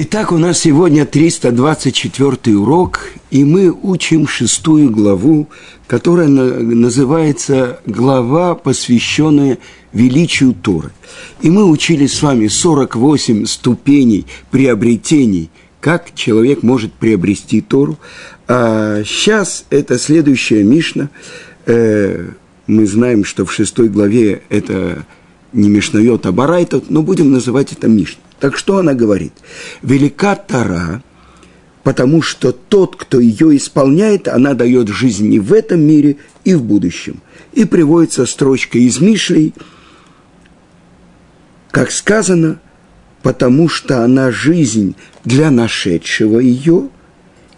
Итак, у нас сегодня 324 урок, и мы учим шестую главу, которая называется «Глава, посвященная величию Торы». И мы учили с вами 48 ступеней приобретений, как человек может приобрести Тору. А сейчас это следующая Мишна. Э, мы знаем, что в шестой главе это не Мишнает, а Барайтот, но будем называть это Мишна. Так что она говорит? Велика Тара, потому что тот, кто ее исполняет, она дает жизнь и в этом мире, и в будущем. И приводится строчка из Мишлей, как сказано, потому что она жизнь для нашедшего ее,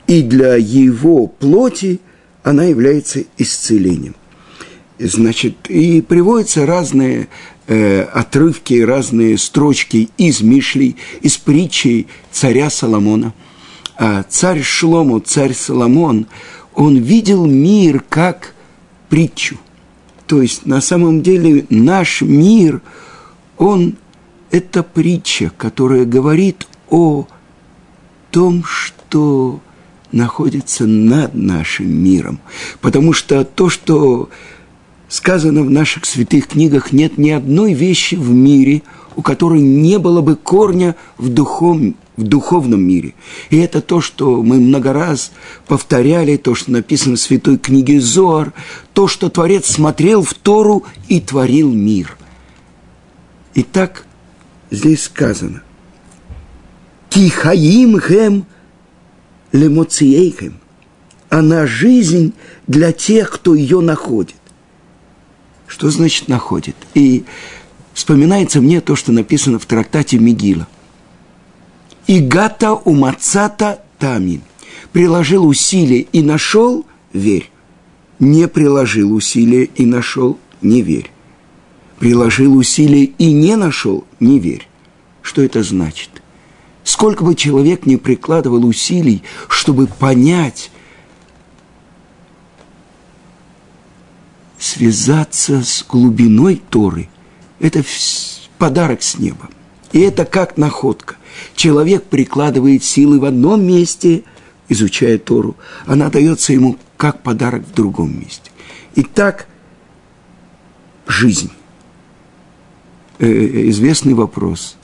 и для его плоти она является исцелением. Значит, и приводятся разные э, отрывки, разные строчки из Мишлей, из притчей царя Соломона. А царь Шлому, царь Соломон, он видел мир как притчу. То есть на самом деле наш мир, он это притча, которая говорит о том, что находится над нашим миром. Потому что то, что сказано в наших святых книгах, нет ни одной вещи в мире, у которой не было бы корня в, духом, в духовном мире. И это то, что мы много раз повторяли, то, что написано в святой книге Зоар, то, что Творец смотрел в Тору и творил мир. Итак, здесь сказано, «Кихаим хэм лемоциейхэм» она жизнь для тех, кто ее находит. Что значит находит? И вспоминается мне то, что написано в трактате Мигила. «Игата умацата тамин» приложил усилие и нашел – верь. Не приложил усилия и нашел – не верь. Приложил усилия и не нашел – не верь. Что это значит? Сколько бы человек ни прикладывал усилий, чтобы понять, связаться с глубиной Торы – это подарок с неба. И это как находка. Человек прикладывает силы в одном месте, изучая Тору, она дается ему как подарок в другом месте. И так жизнь. Э, э, известный вопрос.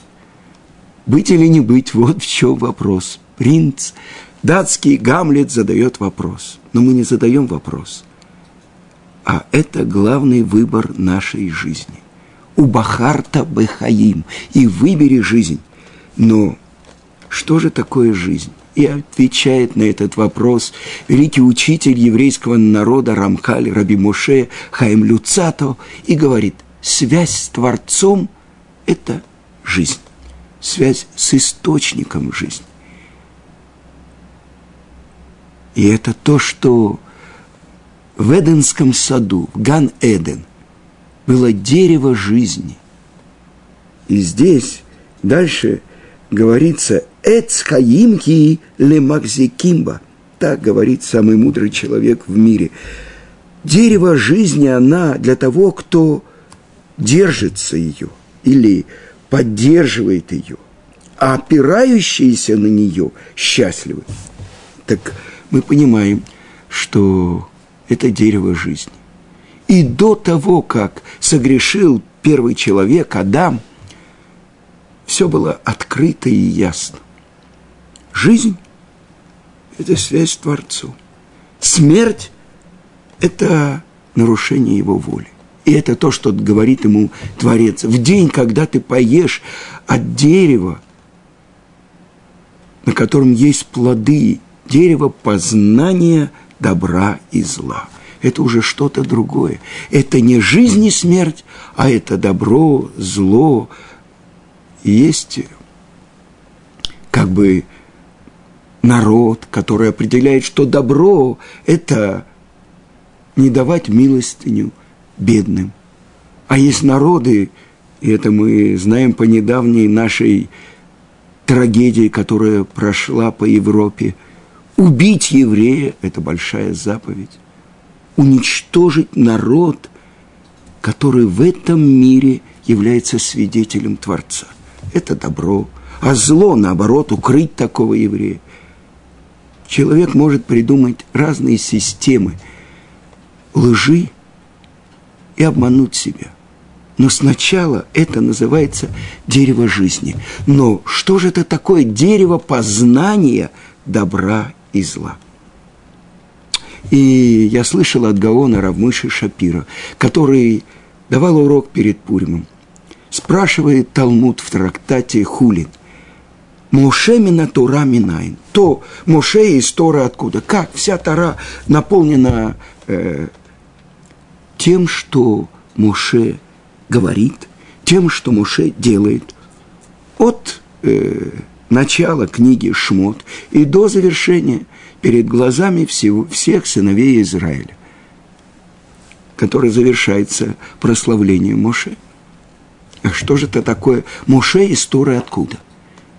Быть или не быть, вот в чем вопрос. Принц, датский Гамлет задает вопрос. Но мы не задаем вопрос а это главный выбор нашей жизни. У Бахарта Бехаим, и выбери жизнь. Но что же такое жизнь? И отвечает на этот вопрос великий учитель еврейского народа Рамхаль Раби Моше Хаим Люцато и говорит, связь с Творцом – это жизнь, связь с источником жизни. И это то, что в Эденском саду, в Ган-Эден, было дерево жизни. И здесь дальше говорится «Эцхаимки лемакзикимба». Так говорит самый мудрый человек в мире. Дерево жизни, она для того, кто держится ее или поддерживает ее, а опирающиеся на нее счастливы. Так мы понимаем, что это дерево жизни. И до того, как согрешил первый человек, Адам, все было открыто и ясно. Жизнь – это связь с Творцом. Смерть – это нарушение его воли. И это то, что говорит ему Творец. В день, когда ты поешь от дерева, на котором есть плоды, дерево познания – добра и зла. Это уже что-то другое. Это не жизнь и смерть, а это добро, зло. есть как бы народ, который определяет, что добро – это не давать милостыню бедным. А есть народы, и это мы знаем по недавней нашей трагедии, которая прошла по Европе – Убить еврея – это большая заповедь. Уничтожить народ, который в этом мире является свидетелем Творца. Это добро. а зло, наоборот, укрыть такого еврея. Человек может придумать разные системы лжи и обмануть себя. Но сначала это называется дерево жизни. Но что же это такое дерево познания добра и зла? И я слышал от Гаона Равмыши Шапира, который давал урок перед Пуримом. Спрашивает Талмуд в трактате Хулин. Моше мина Тора минайн. То Моше из Тора откуда? Как вся Тора наполнена э, тем, что Моше говорит, тем, что Моше делает. От э, начала книги Шмот и до завершения перед глазами всего, всех сыновей Израиля, который завершается прославлением Моше. А что же это такое Моше из Торы откуда?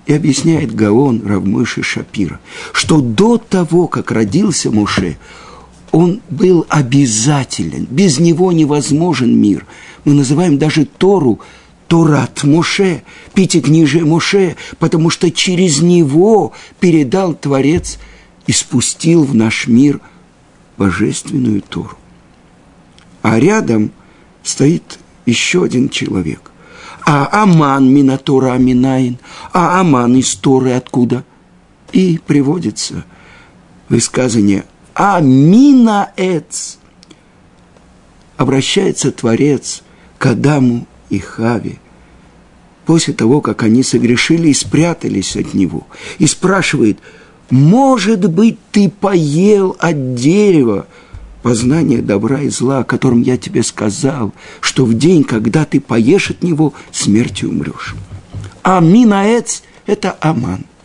И объясняет Гаон Равмыши Шапира, что до того, как родился Моше, он был обязателен, без него невозможен мир. Мы называем даже Тору Торат Моше, пятикнижие Моше, потому что через него передал Творец и спустил в наш мир божественную Тору. А рядом стоит еще один человек. А Аман Минатора Аминаин, а Аман из Торы откуда? И приводится высказывание Амина Эц. Обращается Творец к Адаму и Хаве после того, как они согрешили и спрятались от него. И спрашивает, может быть, ты поел от дерева познания добра и зла, о котором я тебе сказал, что в день, когда ты поешь от него, смертью умрешь. Аминаэц – это Аман –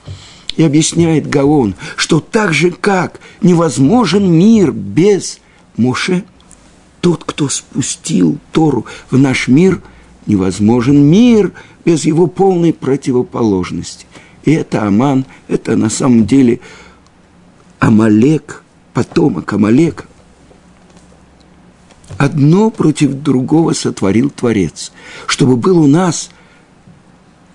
и объясняет Гаон, что так же, как невозможен мир без Моше, тот, кто спустил Тору в наш мир, невозможен мир без его полной противоположности. И это Аман, это на самом деле Амалек, потомок Амалека. Одно против другого сотворил Творец, чтобы был у нас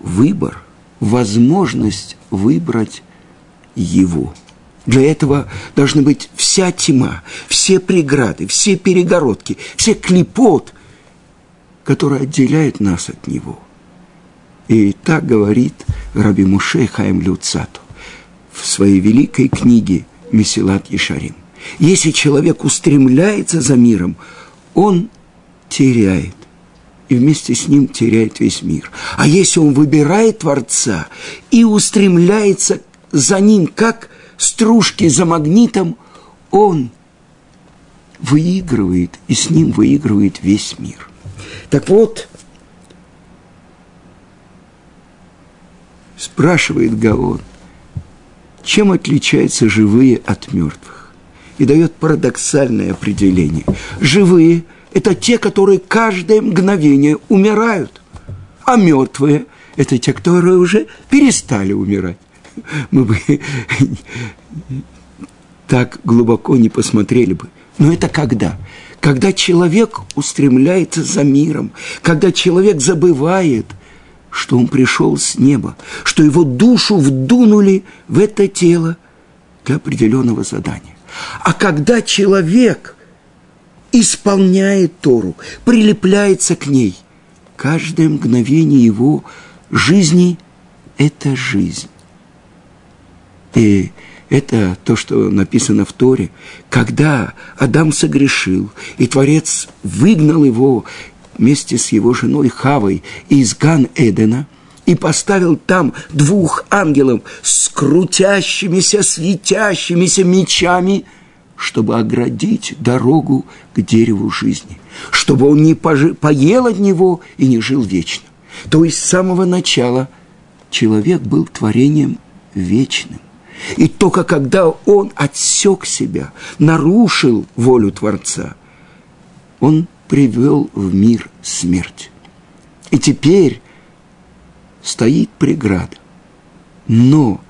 выбор, возможность выбрать его. Для этого должны быть вся тьма, все преграды, все перегородки, все клепот, которые отделяют нас от него. И так говорит Раби Муше Хаим Люцату в своей великой книге «Месилат Ешарим». Если человек устремляется за миром, он теряет и вместе с ним теряет весь мир. А если он выбирает Творца и устремляется за ним, как стружки за магнитом, он выигрывает, и с ним выигрывает весь мир. Так вот, спрашивает Гаон, чем отличаются живые от мертвых? И дает парадоксальное определение. Живые – это те, которые каждое мгновение умирают. А мертвые – это те, которые уже перестали умирать. Мы бы так глубоко не посмотрели бы. Но это когда? Когда человек устремляется за миром, когда человек забывает, что он пришел с неба, что его душу вдунули в это тело для определенного задания. А когда человек – исполняет Тору, прилепляется к ней. Каждое мгновение его жизни – это жизнь. И это то, что написано в Торе. Когда Адам согрешил, и Творец выгнал его вместе с его женой Хавой из Ган-Эдена и поставил там двух ангелов с крутящимися, светящимися мечами – чтобы оградить дорогу к дереву жизни, чтобы он не поел от него и не жил вечно. То есть с самого начала человек был творением вечным. И только когда он отсек себя, нарушил волю Творца, он привел в мир смерть. И теперь стоит преграда. Но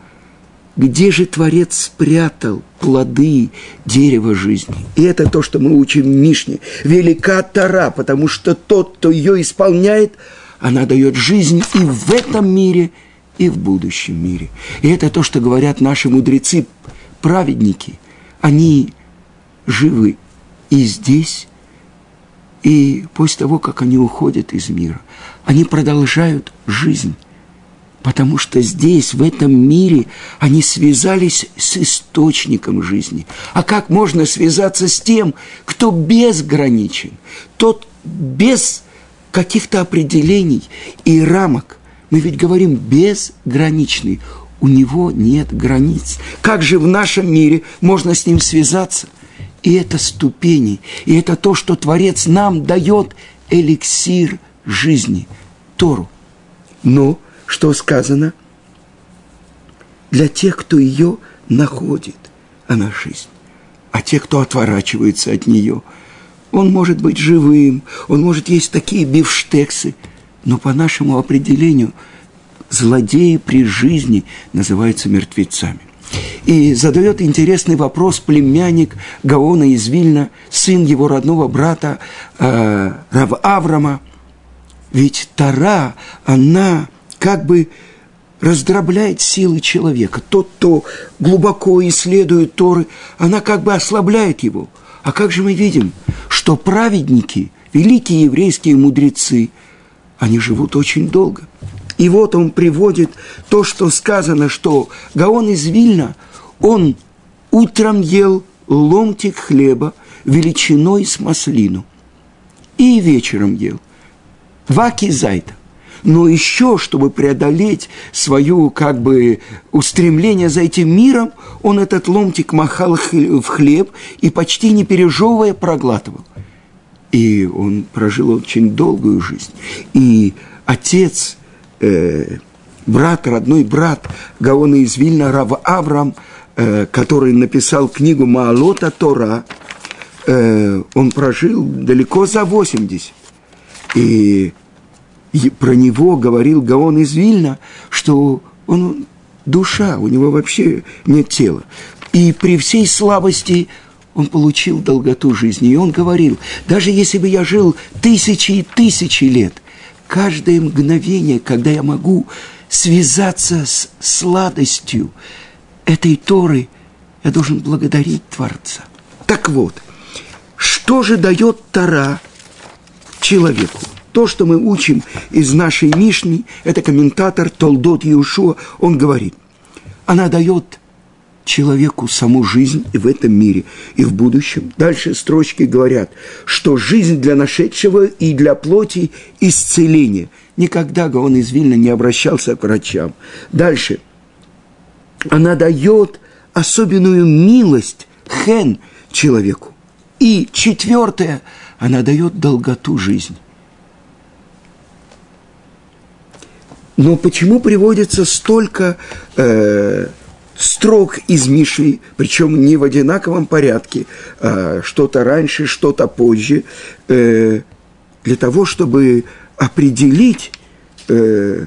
где же Творец спрятал плоды дерева жизни? И это то, что мы учим в Мишне. Велика Тара, потому что тот, кто ее исполняет, она дает жизнь и в этом мире, и в будущем мире. И это то, что говорят наши мудрецы, праведники. Они живы и здесь, и после того, как они уходят из мира, они продолжают жизнь потому что здесь, в этом мире, они связались с источником жизни. А как можно связаться с тем, кто безграничен, тот без каких-то определений и рамок? Мы ведь говорим безграничный, у него нет границ. Как же в нашем мире можно с ним связаться? И это ступени, и это то, что Творец нам дает эликсир жизни, Тору. Но что сказано? Для тех, кто ее находит, она жизнь. А те, кто отворачивается от нее, он может быть живым, он может есть такие бифштексы, но по нашему определению злодеи при жизни называются мертвецами. И задает интересный вопрос племянник Гаона из Вильна, сын его родного брата э, Рав Аврама. Ведь Тара, она как бы раздробляет силы человека. Тот, кто глубоко исследует Торы, она как бы ослабляет его. А как же мы видим, что праведники, великие еврейские мудрецы, они живут очень долго. И вот он приводит то, что сказано, что Гаон из Вильна, он утром ел ломтик хлеба величиной с маслину. И вечером ел. Ваки зайта. Но еще, чтобы преодолеть свою как бы устремление за этим миром, он этот ломтик махал в хлеб и почти не пережевывая проглатывал. И он прожил очень долгую жизнь. И отец э, брат, родной брат Гаона из Вильна, Рав Авраам, э, который написал книгу Маалота Тора, э, он прожил далеко за 80. И, и про него говорил Гаон из Вильна, что он душа, у него вообще нет тела. И при всей слабости он получил долготу жизни. И он говорил, даже если бы я жил тысячи и тысячи лет – каждое мгновение, когда я могу связаться с сладостью этой Торы, я должен благодарить Творца. Так вот, что же дает Тора человеку? То, что мы учим из нашей Мишни, это комментатор Толдот Иушуа, он говорит, она дает человеку саму жизнь и в этом мире, и в будущем. Дальше строчки говорят, что жизнь для нашедшего и для плоти – исцеление. Никогда он из Вильна не обращался к врачам. Дальше. Она дает особенную милость, хен, человеку. И четвертое, она дает долготу жизни. Но почему приводится столько э, строк из Мишли, причем не в одинаковом порядке, а что-то раньше, что-то позже, э, для того, чтобы определить э,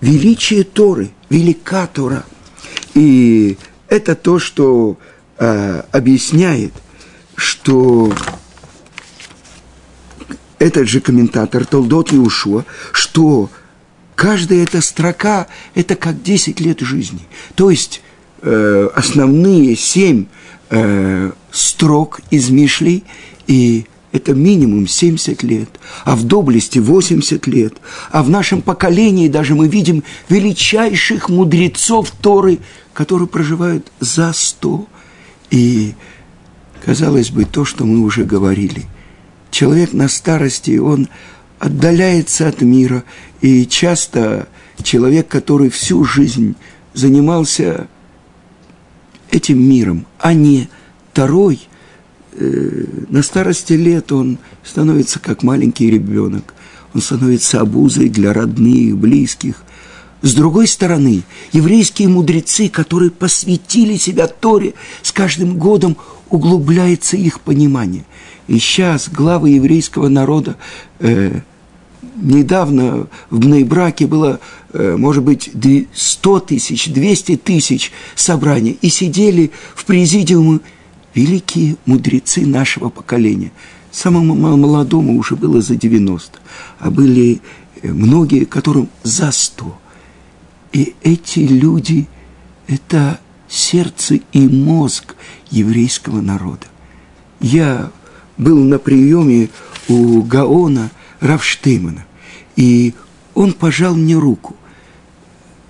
величие Торы, велика Тора. И это то, что э, объясняет, что этот же комментатор Толдот и что каждая эта строка – это как 10 лет жизни. То есть э, основные семь э, строк из Мишлей, и это минимум 70 лет, а в доблести 80 лет, а в нашем поколении даже мы видим величайших мудрецов Торы, которые проживают за 100. И, казалось бы, то, что мы уже говорили, человек на старости, он отдаляется от мира, и часто человек, который всю жизнь занимался этим миром, а не второй, э, на старости лет он становится как маленький ребенок, он становится обузой для родных, близких. С другой стороны, еврейские мудрецы, которые посвятили себя Торе, с каждым годом углубляется их понимание. И сейчас главы еврейского народа э, недавно в Бнейбраке было, э, может быть, 100 тысяч, 200 тысяч собраний, и сидели в президиуме великие мудрецы нашего поколения. Самому молодому уже было за 90, а были э, многие, которым за 100. И эти люди – это сердце и мозг еврейского народа. Я был на приеме у Гаона Равштеймана, и он пожал мне руку.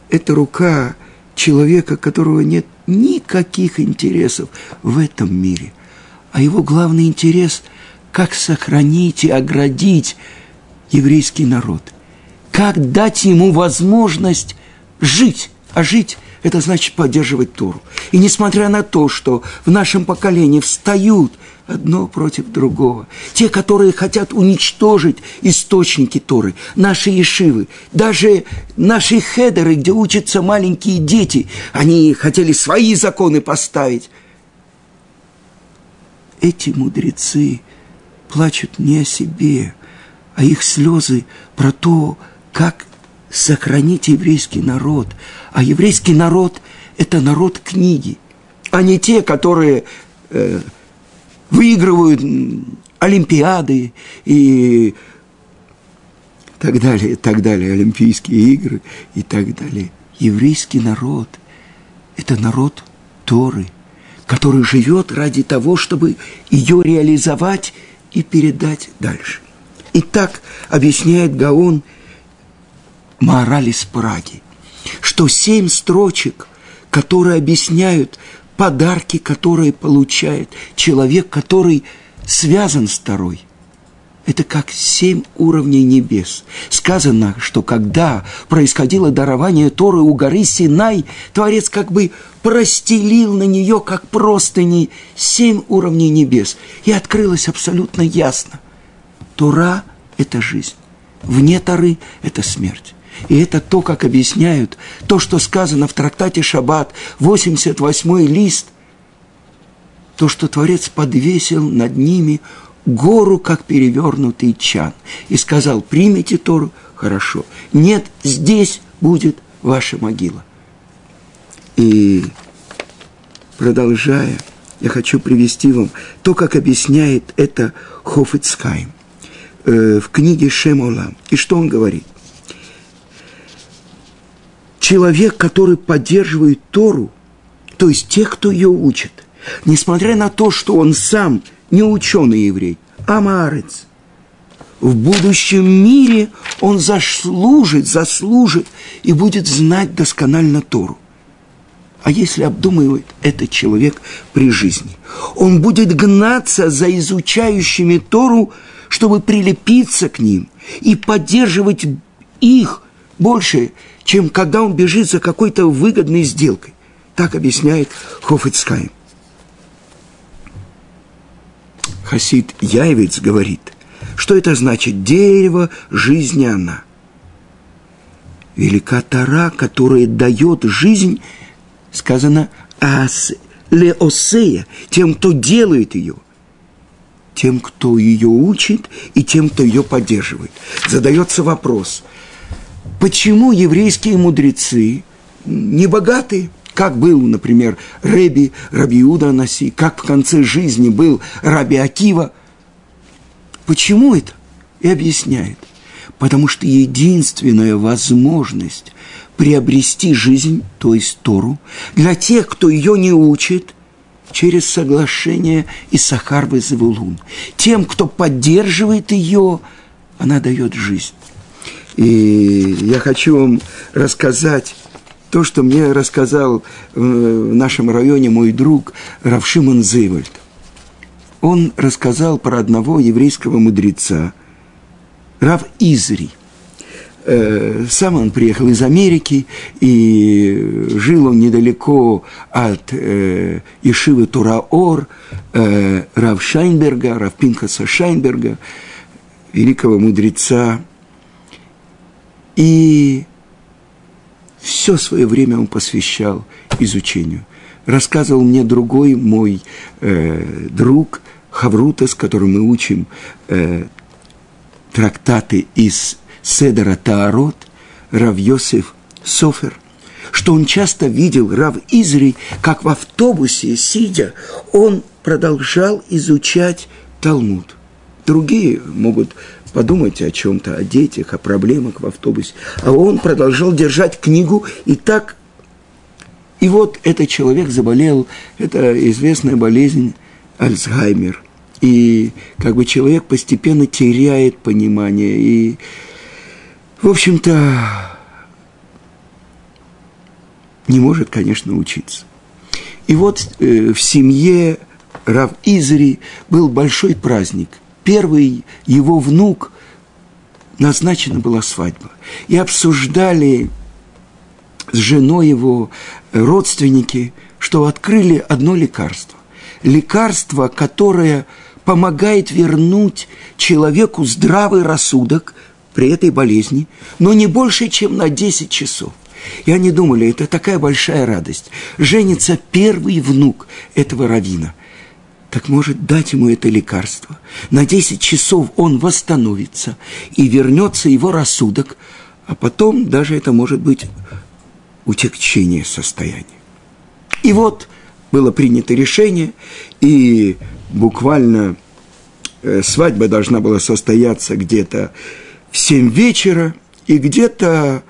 Это рука человека, которого нет никаких интересов в этом мире. А его главный интерес – как сохранить и оградить еврейский народ. Как дать ему возможность жить. А жить – это значит поддерживать Тору. И несмотря на то, что в нашем поколении встают одно против другого, те, которые хотят уничтожить источники Торы, наши ешивы, даже наши хедеры, где учатся маленькие дети, они хотели свои законы поставить. Эти мудрецы плачут не о себе, а их слезы про то, как сохранить еврейский народ. А еврейский народ – это народ книги, а не те, которые э, выигрывают Олимпиады и так далее, так далее, Олимпийские игры и так далее. Еврейский народ – это народ Торы, который живет ради того, чтобы ее реализовать и передать дальше. И так объясняет Гаон Мораль из Праги, что семь строчек, которые объясняют подарки, которые получает человек, который связан с второй, это как семь уровней небес. Сказано, что когда происходило дарование Торы у горы Синай, Творец как бы простелил на нее, как простыни, семь уровней небес. И открылось абсолютно ясно. Тора – это жизнь. Вне Торы – это смерть. И это то, как объясняют, то, что сказано в трактате Шаббат, 88-й лист, то, что Творец подвесил над ними гору, как перевернутый чан, и сказал, примите Тору, хорошо. Нет, здесь будет ваша могила. И продолжая, я хочу привести вам то, как объясняет это Хофицкайм э, в книге Шемолам. И что он говорит? Человек, который поддерживает Тору, то есть тех, кто ее учит, несмотря на то, что он сам – не ученый еврей, а маарец. В будущем мире он заслужит, заслужит и будет знать досконально Тору. А если обдумывает этот человек при жизни, он будет гнаться за изучающими Тору, чтобы прилепиться к ним и поддерживать их больше, чем когда он бежит за какой-то выгодной сделкой. Так объясняет Хофицкайм. Хасид Яевец говорит, что это значит дерево жизни она. Велика Тара, которая дает жизнь, сказано ас леосея, тем, кто делает ее, тем, кто ее учит и тем, кто ее поддерживает. Задается вопрос, почему еврейские мудрецы не богатые? как был, например, Реби, Раби Иуда Анаси, как в конце жизни был Раби Акива. Почему это? И объясняет. Потому что единственная возможность приобрести жизнь, то есть Тору, для тех, кто ее не учит, через соглашение Исахар Завулун. Тем, кто поддерживает ее, она дает жизнь. И я хочу вам рассказать то, что мне рассказал э, в нашем районе мой друг Равшиман Зейвальд. Он рассказал про одного еврейского мудреца, Рав Изри. Э, сам он приехал из Америки, и жил он недалеко от э, Ишивы Тураор, Рав Шайнберга, Рав Пинхаса Шайнберга, великого мудреца. И все свое время он посвящал изучению. Рассказывал мне другой мой э, друг Хаврута, с которым мы учим э, трактаты из Седера Таарот, Рав Йосиф Софер, что он часто видел Рав Изри, как в автобусе, сидя, он продолжал изучать Талмуд. Другие могут подумать о чем-то, о детях, о проблемах в автобусе. А он продолжал держать книгу, и так... И вот этот человек заболел, это известная болезнь Альцгеймер. И как бы человек постепенно теряет понимание. И, в общем-то, не может, конечно, учиться. И вот э, в семье Рав был большой праздник. Первый его внук назначена была свадьба. И обсуждали с женой его родственники, что открыли одно лекарство. Лекарство, которое помогает вернуть человеку здравый рассудок при этой болезни, но не больше, чем на 10 часов. И они думали, это такая большая радость. Женится первый внук этого равина – так может дать ему это лекарство. На 10 часов он восстановится и вернется его рассудок, а потом даже это может быть утекчение состояния. И вот было принято решение, и буквально э, свадьба должна была состояться где-то в 7 вечера, и где-то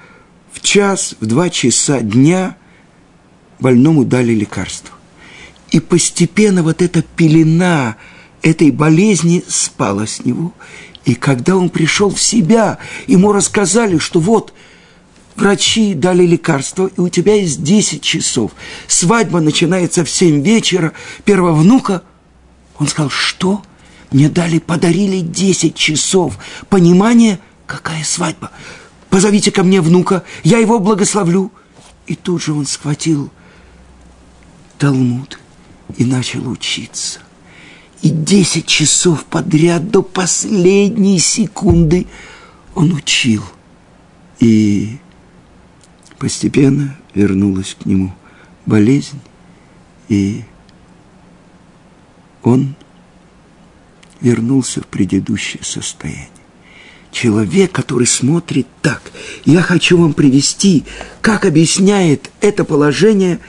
в час, в два часа дня больному дали лекарство. И постепенно вот эта пелена этой болезни спала с него. И когда он пришел в себя, ему рассказали, что вот врачи дали лекарство, и у тебя есть 10 часов. Свадьба начинается в 7 вечера. Первого внука, он сказал, что? Мне дали, подарили 10 часов. Понимание, какая свадьба? Позовите ко мне внука, я его благословлю. И тут же он схватил Талмуд – и начал учиться. И десять часов подряд до последней секунды он учил. И постепенно вернулась к нему болезнь, и он вернулся в предыдущее состояние. Человек, который смотрит так. Я хочу вам привести, как объясняет это положение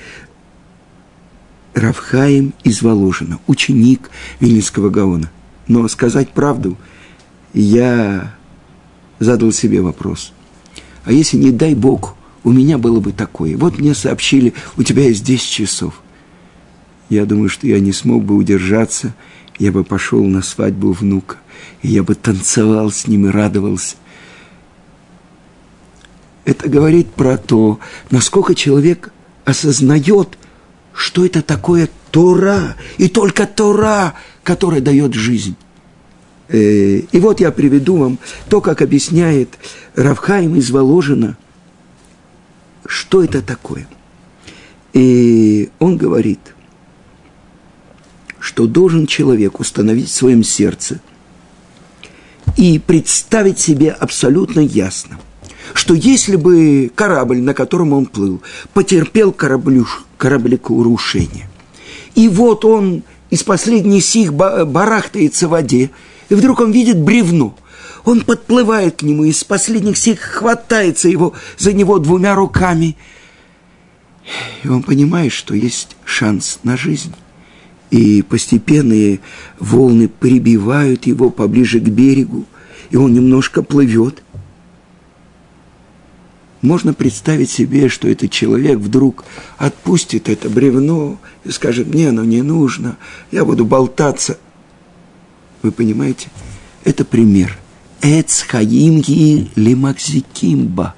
Равхаим из Воложина, ученик Вильнинского Гаона. Но сказать правду, я задал себе вопрос. А если, не дай Бог, у меня было бы такое? Вот мне сообщили, у тебя есть 10 часов. Я думаю, что я не смог бы удержаться, я бы пошел на свадьбу внука, и я бы танцевал с ним и радовался. Это говорит про то, насколько человек осознает – что это такое Тора, и только Тора, которая дает жизнь. Э, и вот я приведу вам то, как объясняет Равхайм из Воложина, что это такое. И он говорит, что должен человек установить в своем сердце и представить себе абсолютно ясно, что если бы корабль, на котором он плыл, потерпел кораблю, кораблекрушение. И вот он из последних сих барахтается в воде, и вдруг он видит бревно. Он подплывает к нему, из последних сих хватается его за него двумя руками. И он понимает, что есть шанс на жизнь. И постепенные волны прибивают его поближе к берегу, и он немножко плывет. Можно представить себе, что этот человек вдруг отпустит это бревно и скажет, мне оно не нужно, я буду болтаться. Вы понимаете? Это пример. Эц хаимги лимакзикимба.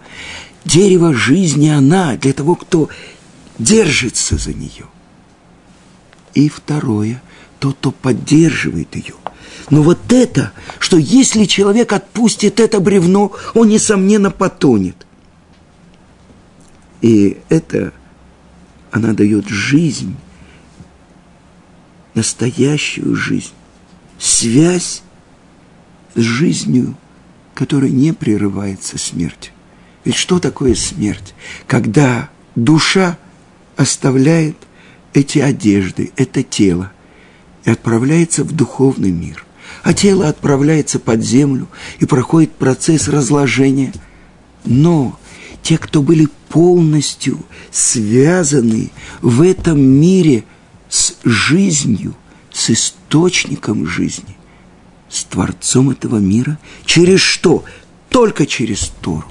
Дерево жизни она для того, кто держится за нее. И второе, тот, кто поддерживает ее. Но вот это, что если человек отпустит это бревно, он, несомненно, потонет. И это, она дает жизнь, настоящую жизнь, связь с жизнью, которая не прерывается смертью. Ведь что такое смерть? Когда душа оставляет эти одежды, это тело, и отправляется в духовный мир. А тело отправляется под землю и проходит процесс разложения. Но те, кто были полностью связаны в этом мире с жизнью, с источником жизни, с Творцом этого мира. Через что? Только через Тору.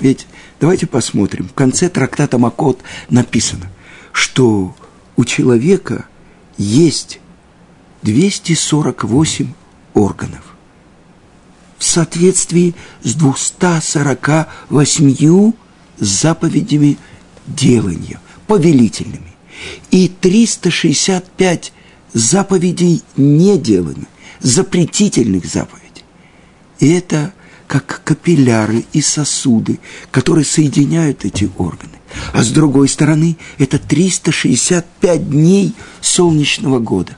Ведь давайте посмотрим. В конце трактата Макот написано, что у человека есть 248 органов в соответствии с 248 заповедями делания, повелительными, и 365 заповедей неделания, запретительных заповедей. И это как капилляры и сосуды, которые соединяют эти органы. А с другой стороны, это 365 дней солнечного года.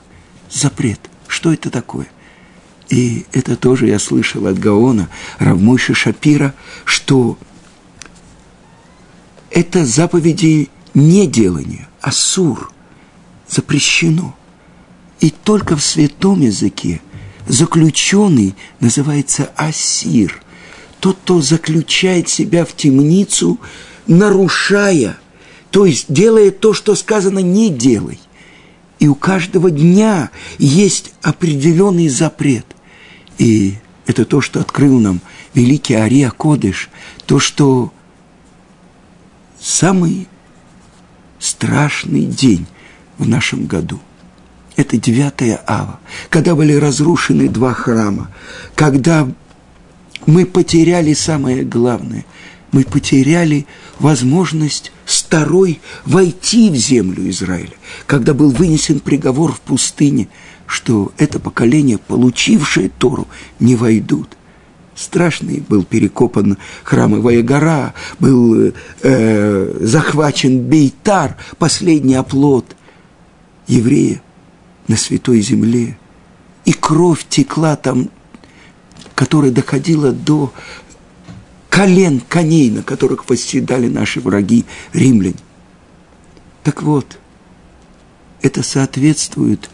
Запрет. Что это такое? И это тоже я слышал от Гаона, Равмойши Шапира, что это заповеди не делания, а сур, запрещено. И только в святом языке заключенный называется асир, тот, кто заключает себя в темницу, нарушая, то есть делая то, что сказано «не делай». И у каждого дня есть определенный запрет. И это то, что открыл нам великий Ария Кодыш, то, что самый страшный день в нашем году. Это 9 ава, когда были разрушены два храма, когда мы потеряли самое главное, мы потеряли возможность второй войти в землю Израиля, когда был вынесен приговор в пустыне, что это поколение, получившее Тору, не войдут – Страшный был перекопан храм Ивая был э, захвачен Бейтар, последний оплот еврея на святой земле. И кровь текла там, которая доходила до колен коней, на которых восседали наши враги, римляне. Так вот, это соответствует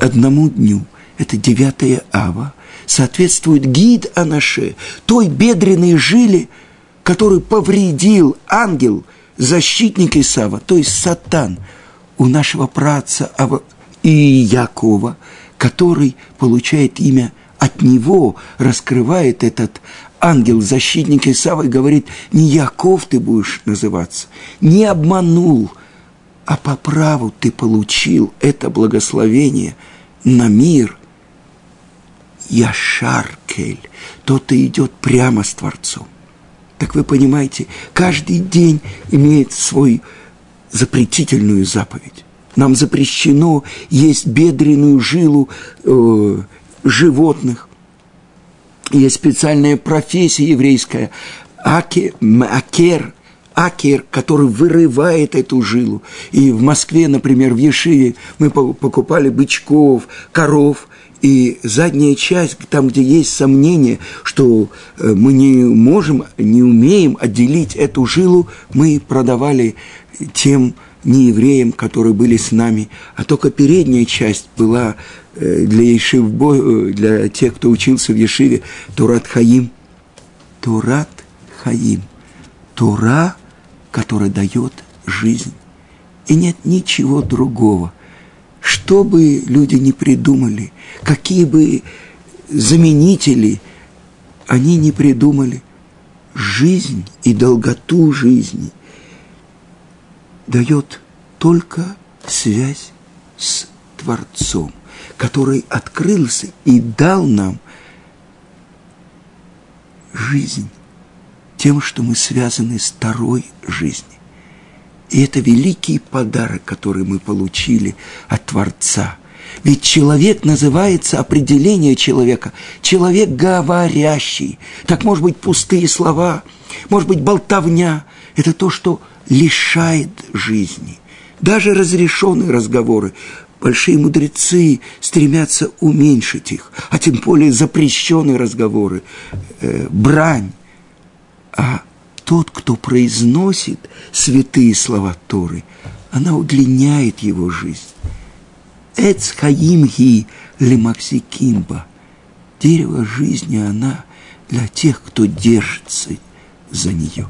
одному дню, это 9 ава, соответствует гид Анаше, той бедренной жиле, который повредил ангел, защитник Исава, то есть Сатан, у нашего праца и Якова, который получает имя от него, раскрывает этот ангел, защитник Исава, и говорит, не Яков ты будешь называться, не обманул, а по праву ты получил это благословение на мир, Яшаркель, тот и идет прямо с Творцом. Так вы понимаете, каждый день имеет свой запретительную заповедь. Нам запрещено есть бедренную жилу э, животных. Есть специальная профессия еврейская – аке, акер, акер, который вырывает эту жилу. И в Москве, например, в Ешиве мы покупали бычков, коров – и задняя часть, там, где есть сомнение, что э, мы не можем, не умеем отделить эту жилу, мы продавали тем неевреям, которые были с нами, а только передняя часть была для, Ешив, э, для тех, кто учился в Ешиве, Турат Хаим. Турат Хаим. Тура, которая дает жизнь. И нет ничего другого – что бы люди не придумали, какие бы заменители они не придумали, жизнь и долготу жизни дает только связь с Творцом, который открылся и дал нам жизнь тем, что мы связаны с второй жизнью. И это великий подарок, который мы получили от Творца. Ведь человек называется определение человека. Человек говорящий. Так может быть пустые слова, может быть болтовня. Это то, что лишает жизни. Даже разрешенные разговоры. Большие мудрецы стремятся уменьшить их, а тем более запрещенные разговоры, э, брань. А тот, кто произносит святые слова Торы, она удлиняет его жизнь. Эц хаимги лемаксикимба. Дерево жизни, она для тех, кто держится за нее.